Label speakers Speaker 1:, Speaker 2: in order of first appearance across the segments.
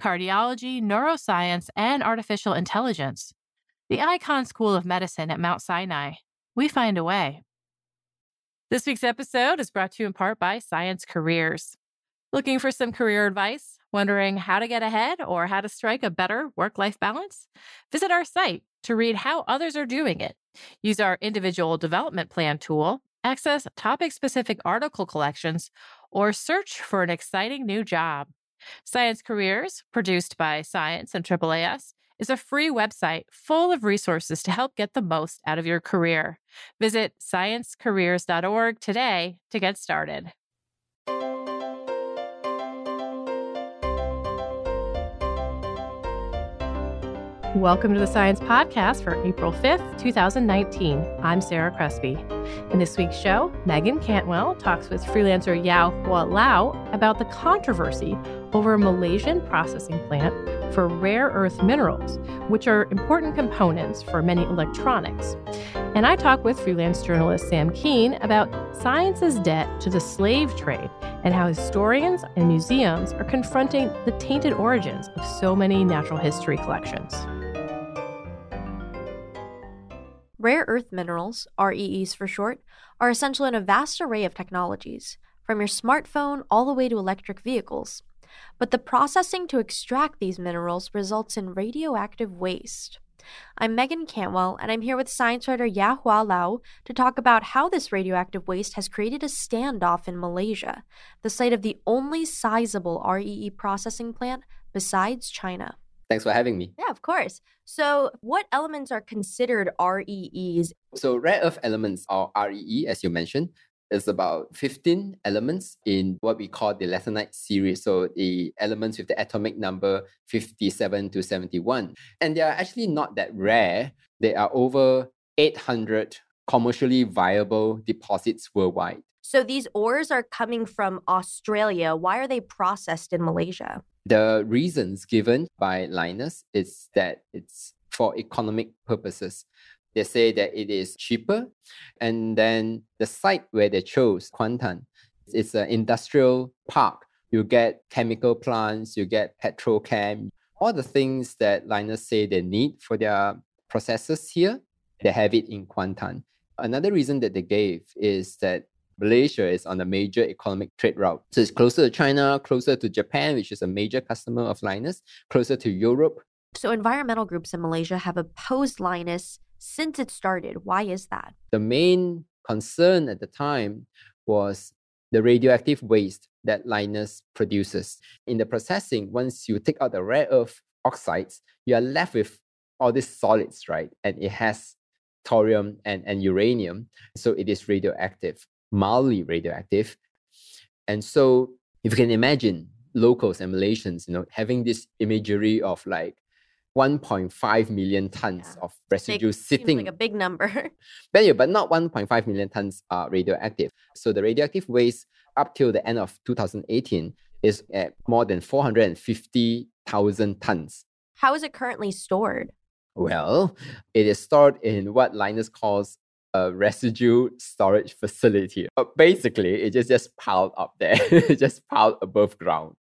Speaker 1: cardiology, neuroscience, and artificial intelligence. The Icahn School of Medicine at Mount Sinai. We find a way. This week's episode is brought to you in part by Science Careers. Looking for some career advice? Wondering how to get ahead or how to strike a better work life balance? Visit our site to read how others are doing it. Use our individual development plan tool, access topic specific article collections, or search for an exciting new job. Science Careers, produced by Science and AAAS, is a free website full of resources to help get the most out of your career. Visit sciencecareers.org today to get started. Welcome to the Science Podcast for April 5th, 2019. I'm Sarah Crespi. In this week's show, Meagan Cantwell talks with freelancer Yao Hua Law about the controversy over a Malaysian processing plant for rare earth minerals, which are important components for many electronics. And I talk with freelance journalist Sam Kean about science's debt to the slave trade and how historians and museums are confronting the tainted origins of so many natural history collections.
Speaker 2: Rare earth minerals, REEs for short, are essential in a vast array of technologies, from your smartphone all the way to electric vehicles. But the processing to extract these minerals results in radioactive waste. I'm Meagan Cantwell, and I'm here with science writer Yao Hua Law to talk about how this radioactive waste has created a standoff in Malaysia, the site of the only sizable REE processing plant besides China.
Speaker 3: Thanks for having me.
Speaker 2: Yeah, of course. So, what elements are considered REEs?
Speaker 3: So, rare earth elements, or REE, as you mentioned, is about 15 elements in what we call the lanthanide series. So, the elements with the atomic number 57 to 71. And they are actually not that rare. There are over 800 commercially viable deposits worldwide.
Speaker 2: So, these ores are coming from Australia. Why are they processed in Malaysia?
Speaker 3: The reasons given by Lynas is that it's for economic purposes. They say that it is cheaper. And then the site where they chose, Kuantan, it's an industrial park. You get chemical plants, you get petrochem, all the things that Lynas say they need for their processes here, they have it in Kuantan. Another reason that they gave is that Malaysia is on a major economic trade route. So it's closer to China, closer to Japan, which is a major customer of Lynas, closer to Europe.
Speaker 2: So environmental groups in Malaysia have opposed Lynas since it started. Why is that?
Speaker 3: The main concern at the time was the radioactive waste that Lynas produces. In the processing, once you take out the rare earth oxides, you are left with all these solids, right? And it has thorium and, and uranium, so it is radioactive mildly radioactive. And so if you can imagine locals and Malaysians, you know, having this imagery of like 1.5 million tons yeah. of residue
Speaker 2: big,
Speaker 3: sitting
Speaker 2: like a big number.
Speaker 3: but, yeah, but not 1.5 million tons are radioactive. So the radioactive waste up till the end of 2018 is at more than 450,000 tons.
Speaker 2: How is it currently stored?
Speaker 3: Well, it is stored in what Lynas calls a residue storage facility. But basically, it just just piled up there, just piled above ground.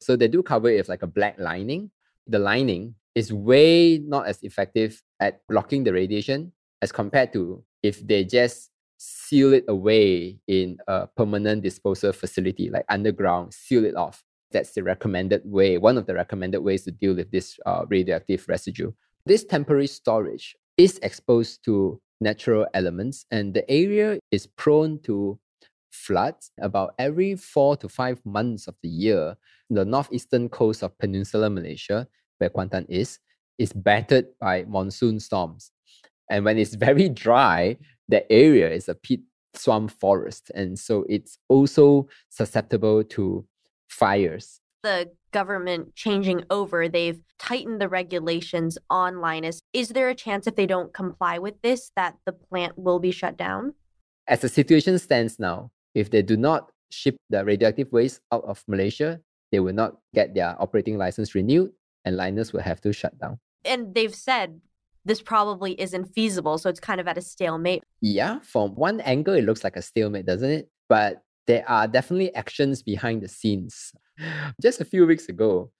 Speaker 3: So they do cover it with like a black lining. The lining is way not as effective at blocking the radiation as compared to if they just seal it away in a permanent disposal facility, like underground, seal it off. That's the recommended way, one of the recommended ways to deal with this uh, radioactive residue. This temporary storage is exposed to natural elements, and the area is prone to floods about every four to five months of the year. The northeastern coast of Peninsular Malaysia, where Kuantan is, is battered by monsoon storms. And when it's very dry, the area is a peat swamp forest. And so it's also susceptible to fires.
Speaker 2: The government changing over, they've tightened the regulations on Lynas. Is there a chance if they don't comply with this that the plant will be shut down?
Speaker 3: As the situation stands now, if they do not ship the radioactive waste out of Malaysia, they will not get their operating license renewed and Lynas will have to shut down.
Speaker 2: And they've said this probably isn't feasible, so it's kind of at a stalemate.
Speaker 3: Yeah, from one angle, it looks like a stalemate, doesn't it? But there are definitely actions behind the scenes. Just a few weeks ago,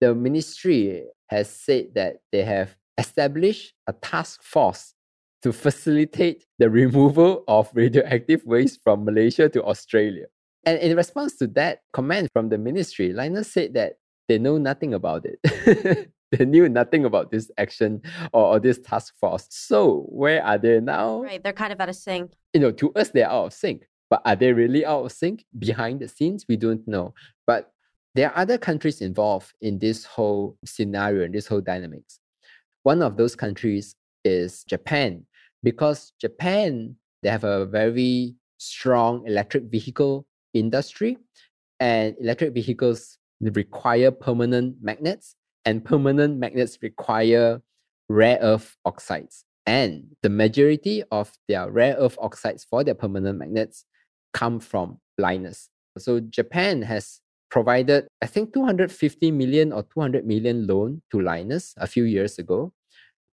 Speaker 3: the ministry has said that they have established a task force to facilitate the removal of radioactive waste from Malaysia to Australia. And in response to that comment from the ministry, Lynas said that they know nothing about it. they knew nothing about this action or, or, this task force. So where are they now?
Speaker 2: Right, they're kind of out of sync.
Speaker 3: You know, to us they're out of sync. But are they really out of sync behind the scenes? We don't know. But there are other countries involved in this whole scenario and this whole dynamics. One of those countries is Japan, because Japan they have a very strong electric vehicle industry, and electric vehicles require permanent magnets, and permanent magnets require rare earth oxides. And the majority of their rare earth oxides for their permanent magnets come from Lynas. So Japan has provided, I think, 250 million or 200 million loan to Lynas a few years ago.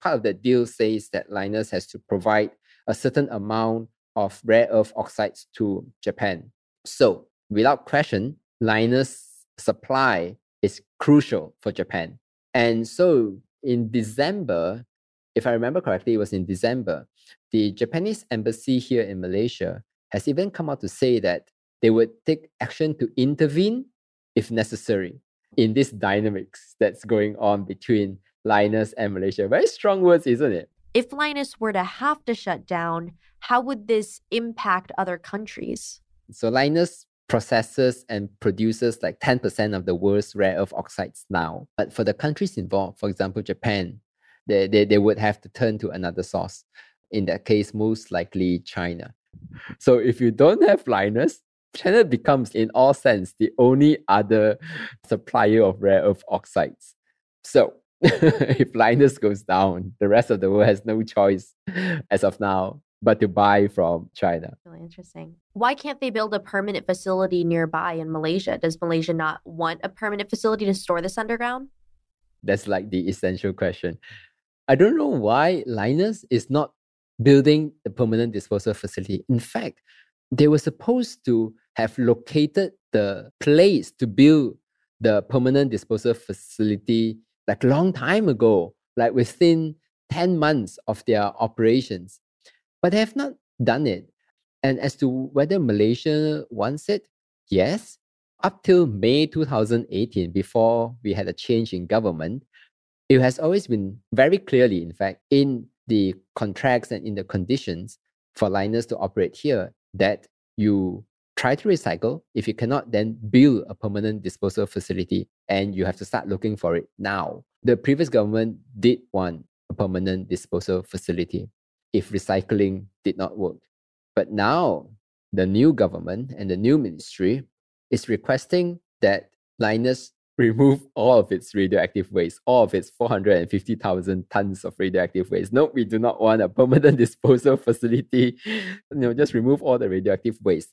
Speaker 3: Part of the deal says that Lynas has to provide a certain amount of rare earth oxides to Japan. So, without question, Lynas' supply is crucial for Japan. And so, in December, if I remember correctly, it was in December, the Japanese embassy here in Malaysia has even come out to say that they would take action to intervene if necessary in this dynamics that's going on between Lynas and Malaysia. Very strong words, isn't it?
Speaker 2: If Lynas were to have to shut down, how would this impact other countries?
Speaker 3: So Lynas processes and produces like 10% of the world's rare earth oxides now. But for the countries involved, for example, Japan, they, they, they would have to turn to another source. In that case, most likely China. So if you don't have Lynas, China becomes, in all sense, the only other supplier of rare earth oxides. So if Lynas goes down, the rest of the world has no choice as of now but to buy from China.
Speaker 2: Really interesting. Why can't they build a permanent facility nearby in Malaysia? Does Malaysia not want a permanent facility to store this underground?
Speaker 3: That's like the essential question. I don't know why Lynas is not building the permanent disposal facility. In fact, they were supposed to have located the place to build the permanent disposal facility like a long time ago, like within 10 months of their operations. But they have not done it. And as to whether Malaysia wants it, yes. Up till May 2018, before we had a change in government, it has always been very clearly, in fact, in the contracts and in the conditions for Lynas to operate here that you try to recycle. If you cannot, then build a permanent disposal facility and you have to start looking for it now. The previous government did want a permanent disposal facility if recycling did not work. But now the new government and the new ministry is requesting that Lynas remove all of its radioactive waste, all of its 450,000 tons of radioactive waste. No, we do not want a permanent disposal facility. You know, just remove all the radioactive waste.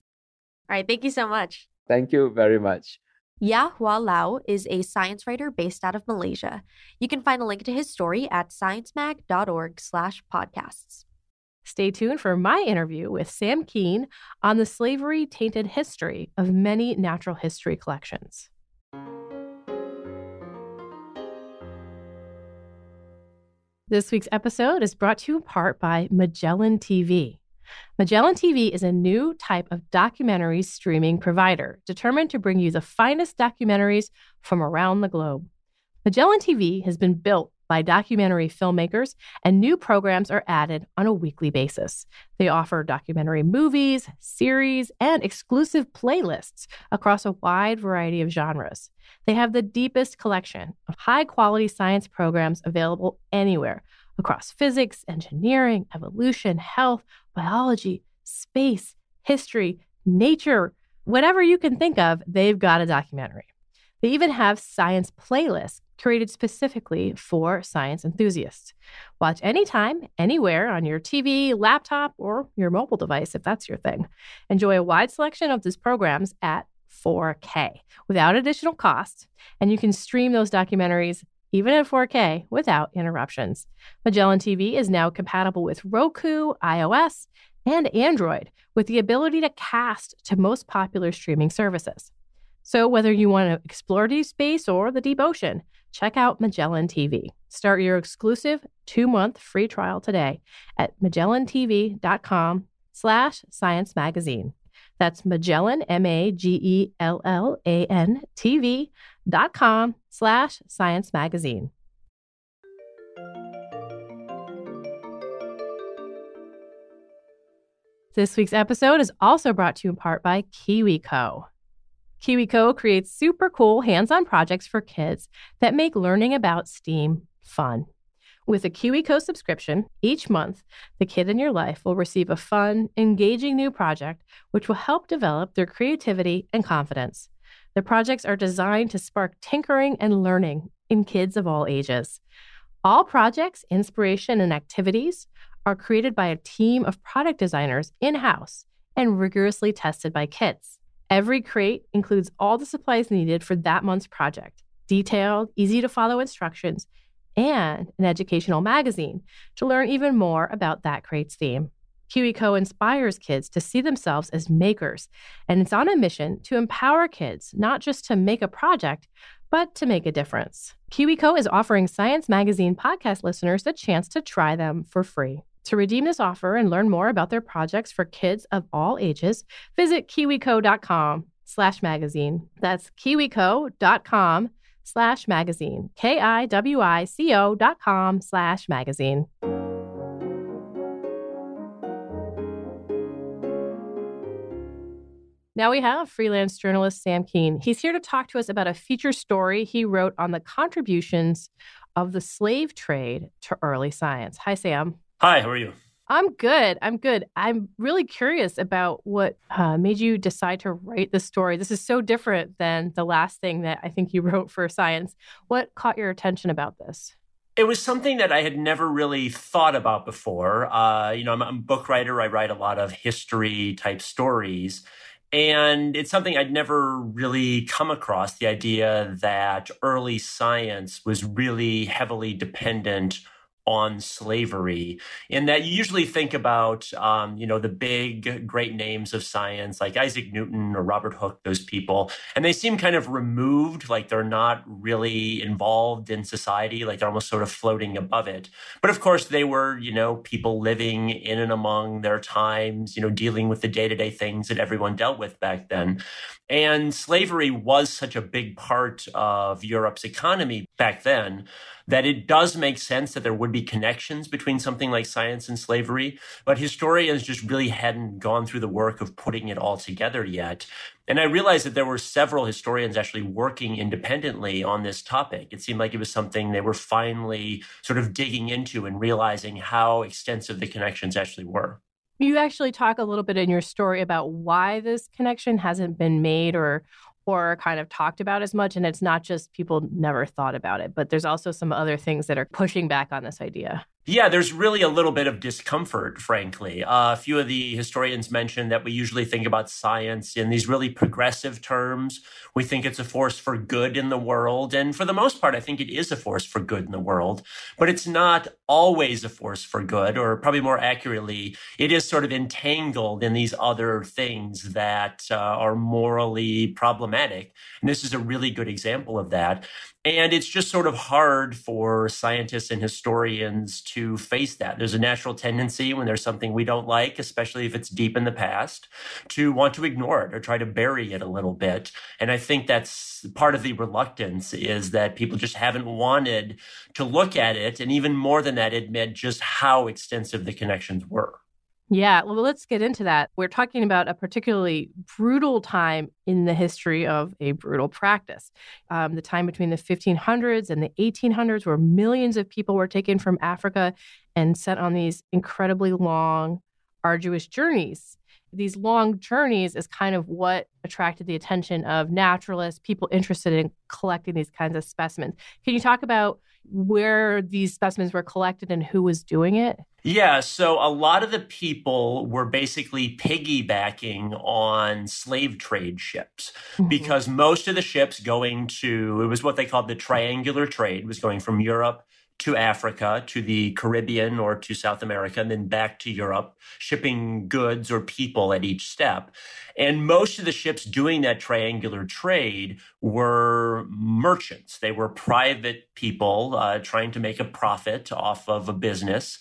Speaker 2: All right, thank you so much.
Speaker 3: Thank you very much.
Speaker 2: Yao Hua Law is a science writer based out of Malaysia. You can find a link to his story at sciencemag.org slash podcasts.
Speaker 1: Stay tuned for my interview with Sam Kean on the slavery tainted history of many natural history collections. This week's episode is brought to you in part by Magellan TV. Magellan TV is a new type of documentary streaming provider determined to bring you the finest documentaries from around the globe. Magellan TV has been built by documentary filmmakers, and new programs are added on a weekly basis. They offer documentary movies, series, and exclusive playlists across a wide variety of genres. They have the deepest collection of high quality science programs available anywhere across physics, engineering, evolution, health, biology, space, history, nature, whatever you can think of, they've got a documentary. They even have science playlists created specifically for science enthusiasts. Watch anytime, anywhere on your TV, laptop, or your mobile device if that's your thing. Enjoy a wide selection of these programs at 4K without additional cost, and you can stream those documentaries even at 4K without interruptions. Magellan TV is now compatible with Roku, iOS, and Android with the ability to cast to most popular streaming services. So, whether you want to explore deep space or the deep ocean, check out Magellan TV. Start your exclusive two-month free trial today at magellantv.com slash science magazine. That's Magellan, M-A-G-E-L-L-A-N TV dot com slash science magazine. This week's episode is also brought to you in part by KiwiCo. KiwiCo creates super cool hands on projects for kids that make learning about STEAM fun. With a KiwiCo subscription, each month, the kid in your life will receive a fun, engaging new project which will help develop their creativity and confidence. The projects are designed to spark tinkering and learning in kids of all ages. All projects, inspiration, and activities are created by a team of product designers in house and rigorously tested by kids. Every crate includes all the supplies needed for that month's project, detailed, easy to follow instructions, and an educational magazine to learn even more about that crate's theme. KiwiCo inspires kids to see themselves as makers, and it's on a mission to empower kids not just to make a project, but to make a difference. KiwiCo is offering Science Magazine podcast listeners the chance to try them for free. To redeem this offer and learn more about their projects for kids of all ages, visit kiwico.com slash magazine. That's kiwico.com slash magazine. K-I-W-I-C-O dot com slash magazine. Now we have freelance journalist Sam Kean. He's here to talk to us about a feature story he wrote on the contributions of the slave trade to early science. Hi, Sam.
Speaker 4: Hi, how are you?
Speaker 1: I'm good. I'm good. I'm really curious about what uh, made you decide to write this story. This is so different than the last thing that I think you wrote for science. What caught your attention about this?
Speaker 4: It was something that I had never really thought about before. Uh, you know, I'm, I'm a book writer. I write a lot of history type stories. And it's something I'd never really come across the idea that early science was really heavily dependent on slavery in that you usually think about um, you know the big great names of science like isaac newton or robert hooke those people and they seem kind of removed like they're not really involved in society like they're almost sort of floating above it. But of course they were you know people living in and among their times you know dealing with the day-to-day things that everyone dealt with back then and slavery was such a big part of europe's economy back then that it does make sense that there would be connections between something like science and slavery, but historians just really hadn't gone through the work of putting it all together yet. And I realized that there were several historians actually working independently on this topic. It seemed like it was something they were finally sort of digging into and realizing how extensive the connections actually were.
Speaker 1: You actually talk a little bit in your story about why this connection hasn't been made or or kind of talked about as much. And it's not just people never thought about it, but there's also some other things that are pushing back on this idea.
Speaker 4: Yeah, there's really a little bit of discomfort, frankly. Uh, a few of the historians mentioned that we usually think about science in these really progressive terms. We think it's a force for good in the world. And for the most part, I think it is a force for good in the world. But it's not always a force for good, or probably more accurately, it is sort of entangled in these other things that uh, are morally problematic. And this is a really good example of that. And it's just sort of hard for scientists and historians to face that. There's a natural tendency when there's something we don't like, especially if it's deep in the past, to want to ignore it or try to bury it a little bit. And I think that's part of the reluctance is that people just haven't wanted to look at it. And even more than that, admit just how extensive the connections were.
Speaker 1: Yeah, well, let's get into that. We're talking about a particularly brutal time in the history of a brutal practice. Um, the time between the 1500s and the 1800s, where millions of people were taken from Africa and sent on these incredibly long, arduous journeys. these long journeys is kind of what attracted the attention of naturalists, people interested in collecting these kinds of specimens. Can you talk about where these specimens were collected and who was doing it?
Speaker 4: Yeah, so a lot of the people were basically piggybacking on slave trade ships mm-hmm. because most of the ships going to, it was what they called the triangular trade, was going from Europe to Africa, to the Caribbean, or to South America, and then back to Europe, shipping goods or people at each step. And most of the ships doing that triangular trade were merchants. They were private people uh, trying to make a profit off of a business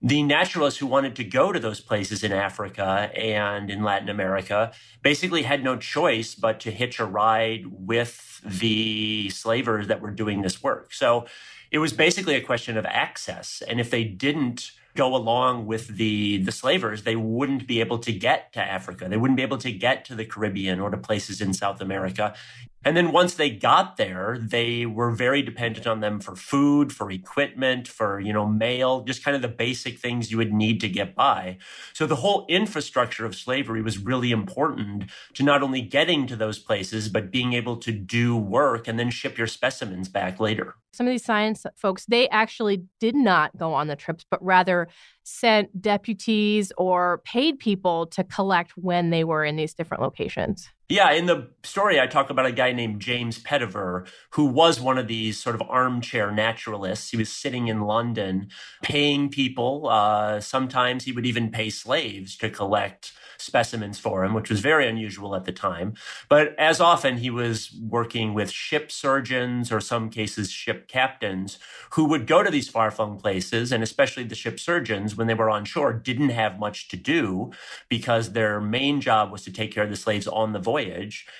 Speaker 4: the naturalists who wanted to go to those places in Africa and in Latin America basically had no choice but to hitch a ride with the slavers that were doing this work. So it was basically a question of access. And if they didn't go along with the the slavers, they wouldn't be able to get to Africa. They wouldn't be able to get to the Caribbean or to places in South America. And then once they got there, they were very dependent on them for food, for equipment, for, you know, mail, just kind of the basic things you would need to get by. So the whole infrastructure of slavery was really important to not only getting to those places, but being able to do work and then ship your specimens back later.
Speaker 1: Some of these science folks, they actually did not go on the trips, but rather sent deputies or paid people to collect when they were in these different locations.
Speaker 4: Yeah, in the story, I talk about a guy named James Petiver, who was one of these sort of armchair naturalists. He was sitting in London paying people. Uh, sometimes he would even pay slaves to collect specimens for him, which was very unusual at the time. But as often, he was working with ship surgeons or some cases ship captains who would go to these far flung places. And especially the ship surgeons, when they were on shore, didn't have much to do because their main job was to take care of the slaves on the voyage.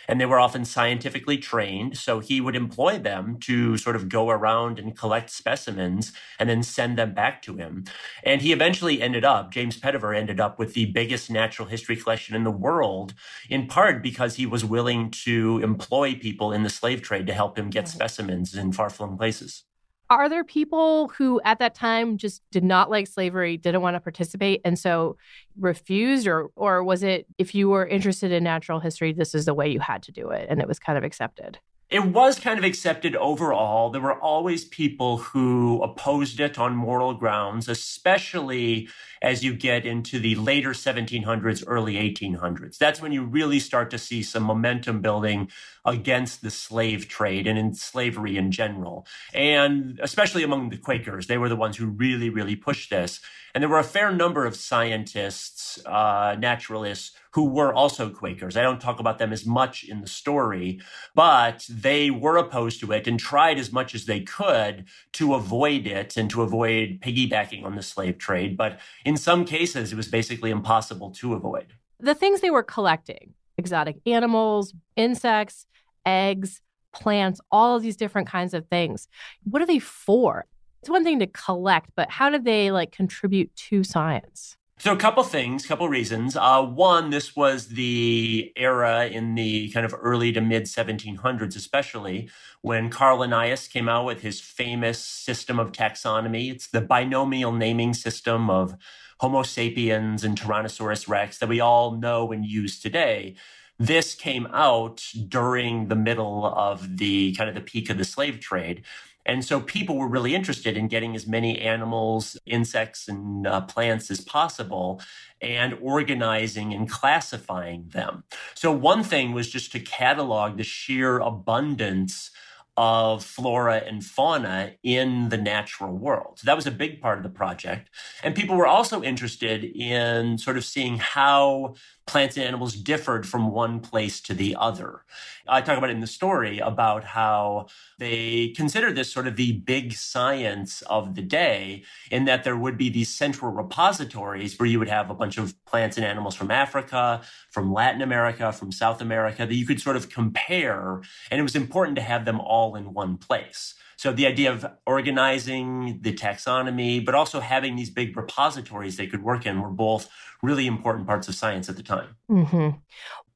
Speaker 4: And they were often scientifically trained. So he would employ them to sort of go around and collect specimens and then send them back to him. And he eventually ended up, James Petiver ended up with the biggest natural history history collection in the world, in part because he was willing to employ people in the slave trade to help him get specimens in far flung places.
Speaker 1: Are there people who at that time just did not like slavery, didn't want to participate, and so refused? Or, or was it if you were interested in natural history, this is the way you had to do it and it was kind of accepted?
Speaker 4: it was kind of accepted overall. There were always people who opposed it on moral grounds, especially as you get into the later 1700s, early 1800s. That's when you really start to see some momentum building against the slave trade and in slavery in general. And especially among the Quakers, they were the ones who really, really pushed this. And there were a fair number of scientists, uh, naturalists, who were also Quakers. I don't talk about them as much in the story, but they were opposed to it and tried as much as they could to avoid it and to avoid piggybacking on the slave trade. But in some cases, it was basically impossible to avoid.
Speaker 1: The things they were collecting exotic animals, insects, eggs, plants, all of these different kinds of things. What are they for? It's one thing to collect, but how do they like contribute to science?
Speaker 4: So a couple things, couple reasons. Uh, one, this was the era in the kind of early to mid 1700s, especially when Carl Linnaeus came out with his famous system of taxonomy. It's the binomial naming system of Homo sapiens and Tyrannosaurus rex that we all know and use today. This came out during the middle of the kind of the peak of the slave trade. And so people were really interested in getting as many animals, insects, and uh, plants as possible and organizing and classifying them. So one thing was just to catalog the sheer abundance of flora and fauna in the natural world. So that was a big part of the project. And people were also interested in sort of seeing how plants and animals differed from one place to the other. I talk about it in the story about how they consider this sort of the big science of the day, in that there would be these central repositories where you would have a bunch of plants and animals from Africa, from Latin America, from South America that you could sort of compare. And it was important to have them all in one place. So the idea of organizing the taxonomy, but also having these big repositories they could work in were both really important parts of science at the time.
Speaker 1: Mm-hmm.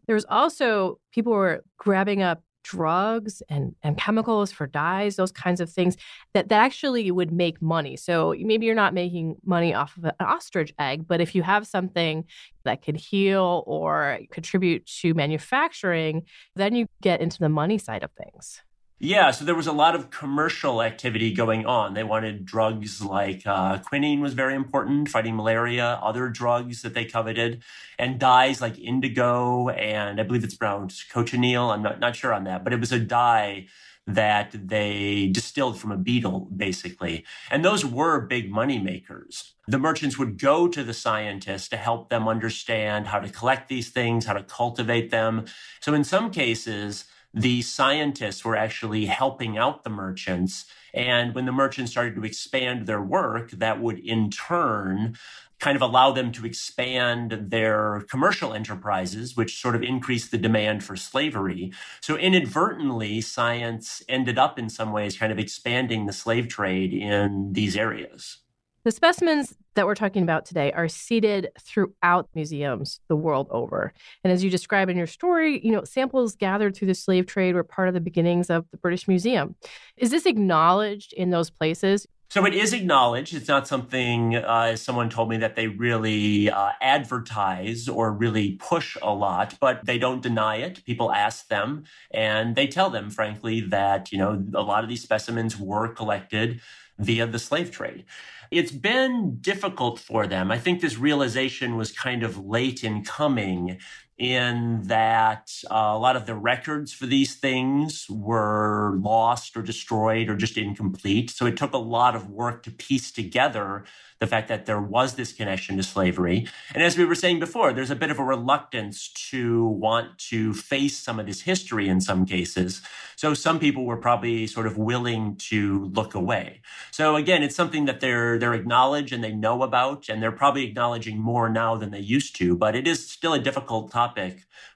Speaker 1: There was also people were grabbing up drugs and, and chemicals for dyes, those kinds of things that, that actually would make money. So maybe you're not making money off of an ostrich egg, but if you have something that could heal or contribute to manufacturing, then you get into the money side of things.
Speaker 4: Yeah, so there was a lot of commercial activity going on. They wanted drugs like uh, quinine was very important, fighting malaria, other drugs that they coveted, and dyes like indigo and I believe it's brown cochineal. I'm not, not sure on that, but it was a dye that they distilled from a beetle, basically. And those were big money makers. The merchants would go to the scientists to help them understand how to collect these things, how to cultivate them. So in some cases, the scientists were actually helping out the merchants. And when the merchants started to expand their work, that would in turn kind of allow them to expand their commercial enterprises, which sort of increased the demand for slavery. So inadvertently, science ended up in some ways kind of expanding the slave trade in these areas.
Speaker 1: The specimens that we're talking about today are seated throughout museums the world over. And as you describe in your story, you know, samples gathered through the slave trade were part of the beginnings of the British Museum. Is this acknowledged in those places?
Speaker 4: So it is acknowledged. It's not something, uh, someone told me that they really uh, advertise or really push a lot, but they don't deny it. People ask them and they tell them, frankly, that, you know, a lot of these specimens were collected via the slave trade. It's been difficult for them. I think this realization was kind of late in coming in that uh, a lot of the records for these things were lost or destroyed or just incomplete. So it took a lot of work to piece together the fact that there was this connection to slavery. And as we were saying before, there's a bit of a reluctance to want to face some of this history in some cases. So some people were probably sort of willing to look away. So again, it's something that they're they're acknowledged and they know about, and they're probably acknowledging more now than they used to. But it is still a difficult topic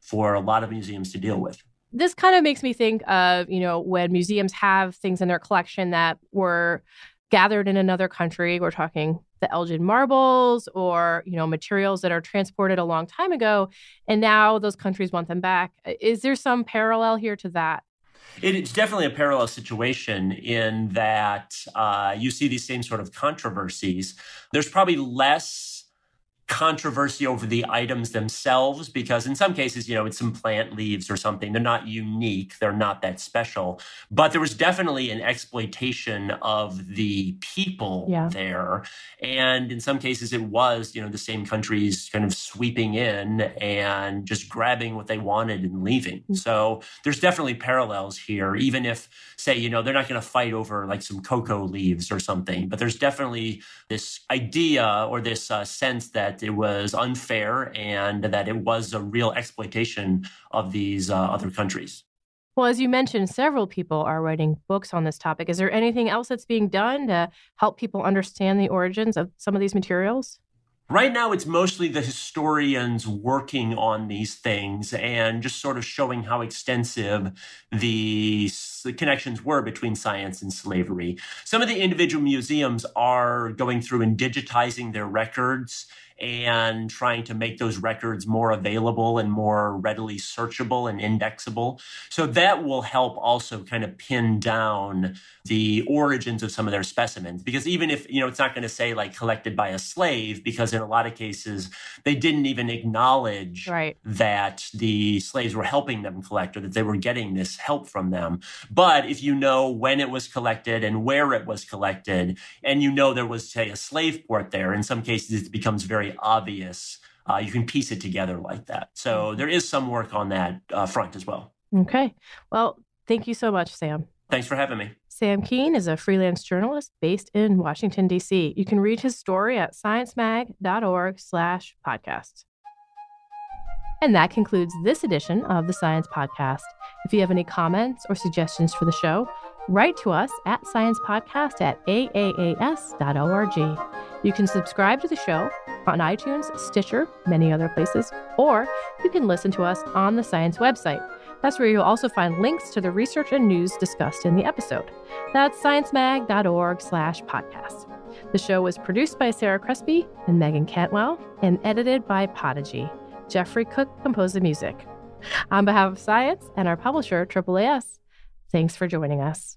Speaker 4: for a lot of museums to deal with.
Speaker 1: This kind of makes me think of you know when museums have things in their collection that were gathered in another country we're talking the Elgin marbles or you know materials that are transported a long time ago and now those countries want them back. Is there some parallel here to that?
Speaker 4: It's definitely a parallel situation in that uh, you see these same sort of controversies. There's probably less controversy over the items themselves because in some cases you know it's some plant leaves or something. They're not unique. They're not that special. But there was definitely an exploitation of the people yeah. there. And in some cases it was you know the same countries kind of sweeping in and just grabbing what they wanted and leaving. Mm-hmm. so there's definitely parallels here even if say you know they're not going to fight over like some cocoa leaves or something but there's definitely this idea or this uh, sense that that it was unfair and that it was a real exploitation of these uh, other countries.
Speaker 1: Well, as you mentioned, several people are writing books on this topic. Is there anything else that's being done to help people understand the origins of some of these materials?
Speaker 4: Right now, it's mostly the historians working on these things and just sort of showing how extensive the, the, connections were between science and slavery. Some of the individual museums are going through and digitizing their records and trying to make those records more available and more readily searchable and indexable. So that will help also kind of pin down the origins of some of their specimens. Because even if, you know, it's not going to say like collected by a slave, because in a lot of cases, they didn't even acknowledge
Speaker 1: right.
Speaker 4: that the slaves were helping them collect or that they were getting this help from them. But if you know when it was collected and where it was collected, and you know there was, say, a slave port there, in some cases it becomes very very obvious. Uh, you can piece it together like that. So mm-hmm. there is some work on that uh, front as well.
Speaker 1: Okay. Well, thank you so much, Sam.
Speaker 4: Thanks for having me.
Speaker 1: Sam Kean is a freelance journalist based in Washington, D.C. You can read his story at sciencemag.org slash podcast. And that concludes this edition of the Science Podcast. If you have any comments or suggestions for the show, write to us at sciencepodcast at aaas.org. You can subscribe to the show on iTunes, Stitcher, many other places, or you can listen to us on the Science website. That's where you'll also find links to the research and news discussed in the episode. That's sciencemag.org slash podcast. The show was produced by Sarah Crespi and Meagan Cantwell and edited by Podigy. Jeffrey Cook composed the music. On behalf of Science and our publisher, AAAS, thanks for joining us.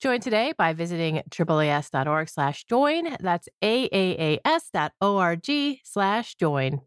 Speaker 1: Join today by visiting AAAS.org slash join. That's AAAS.org slash join.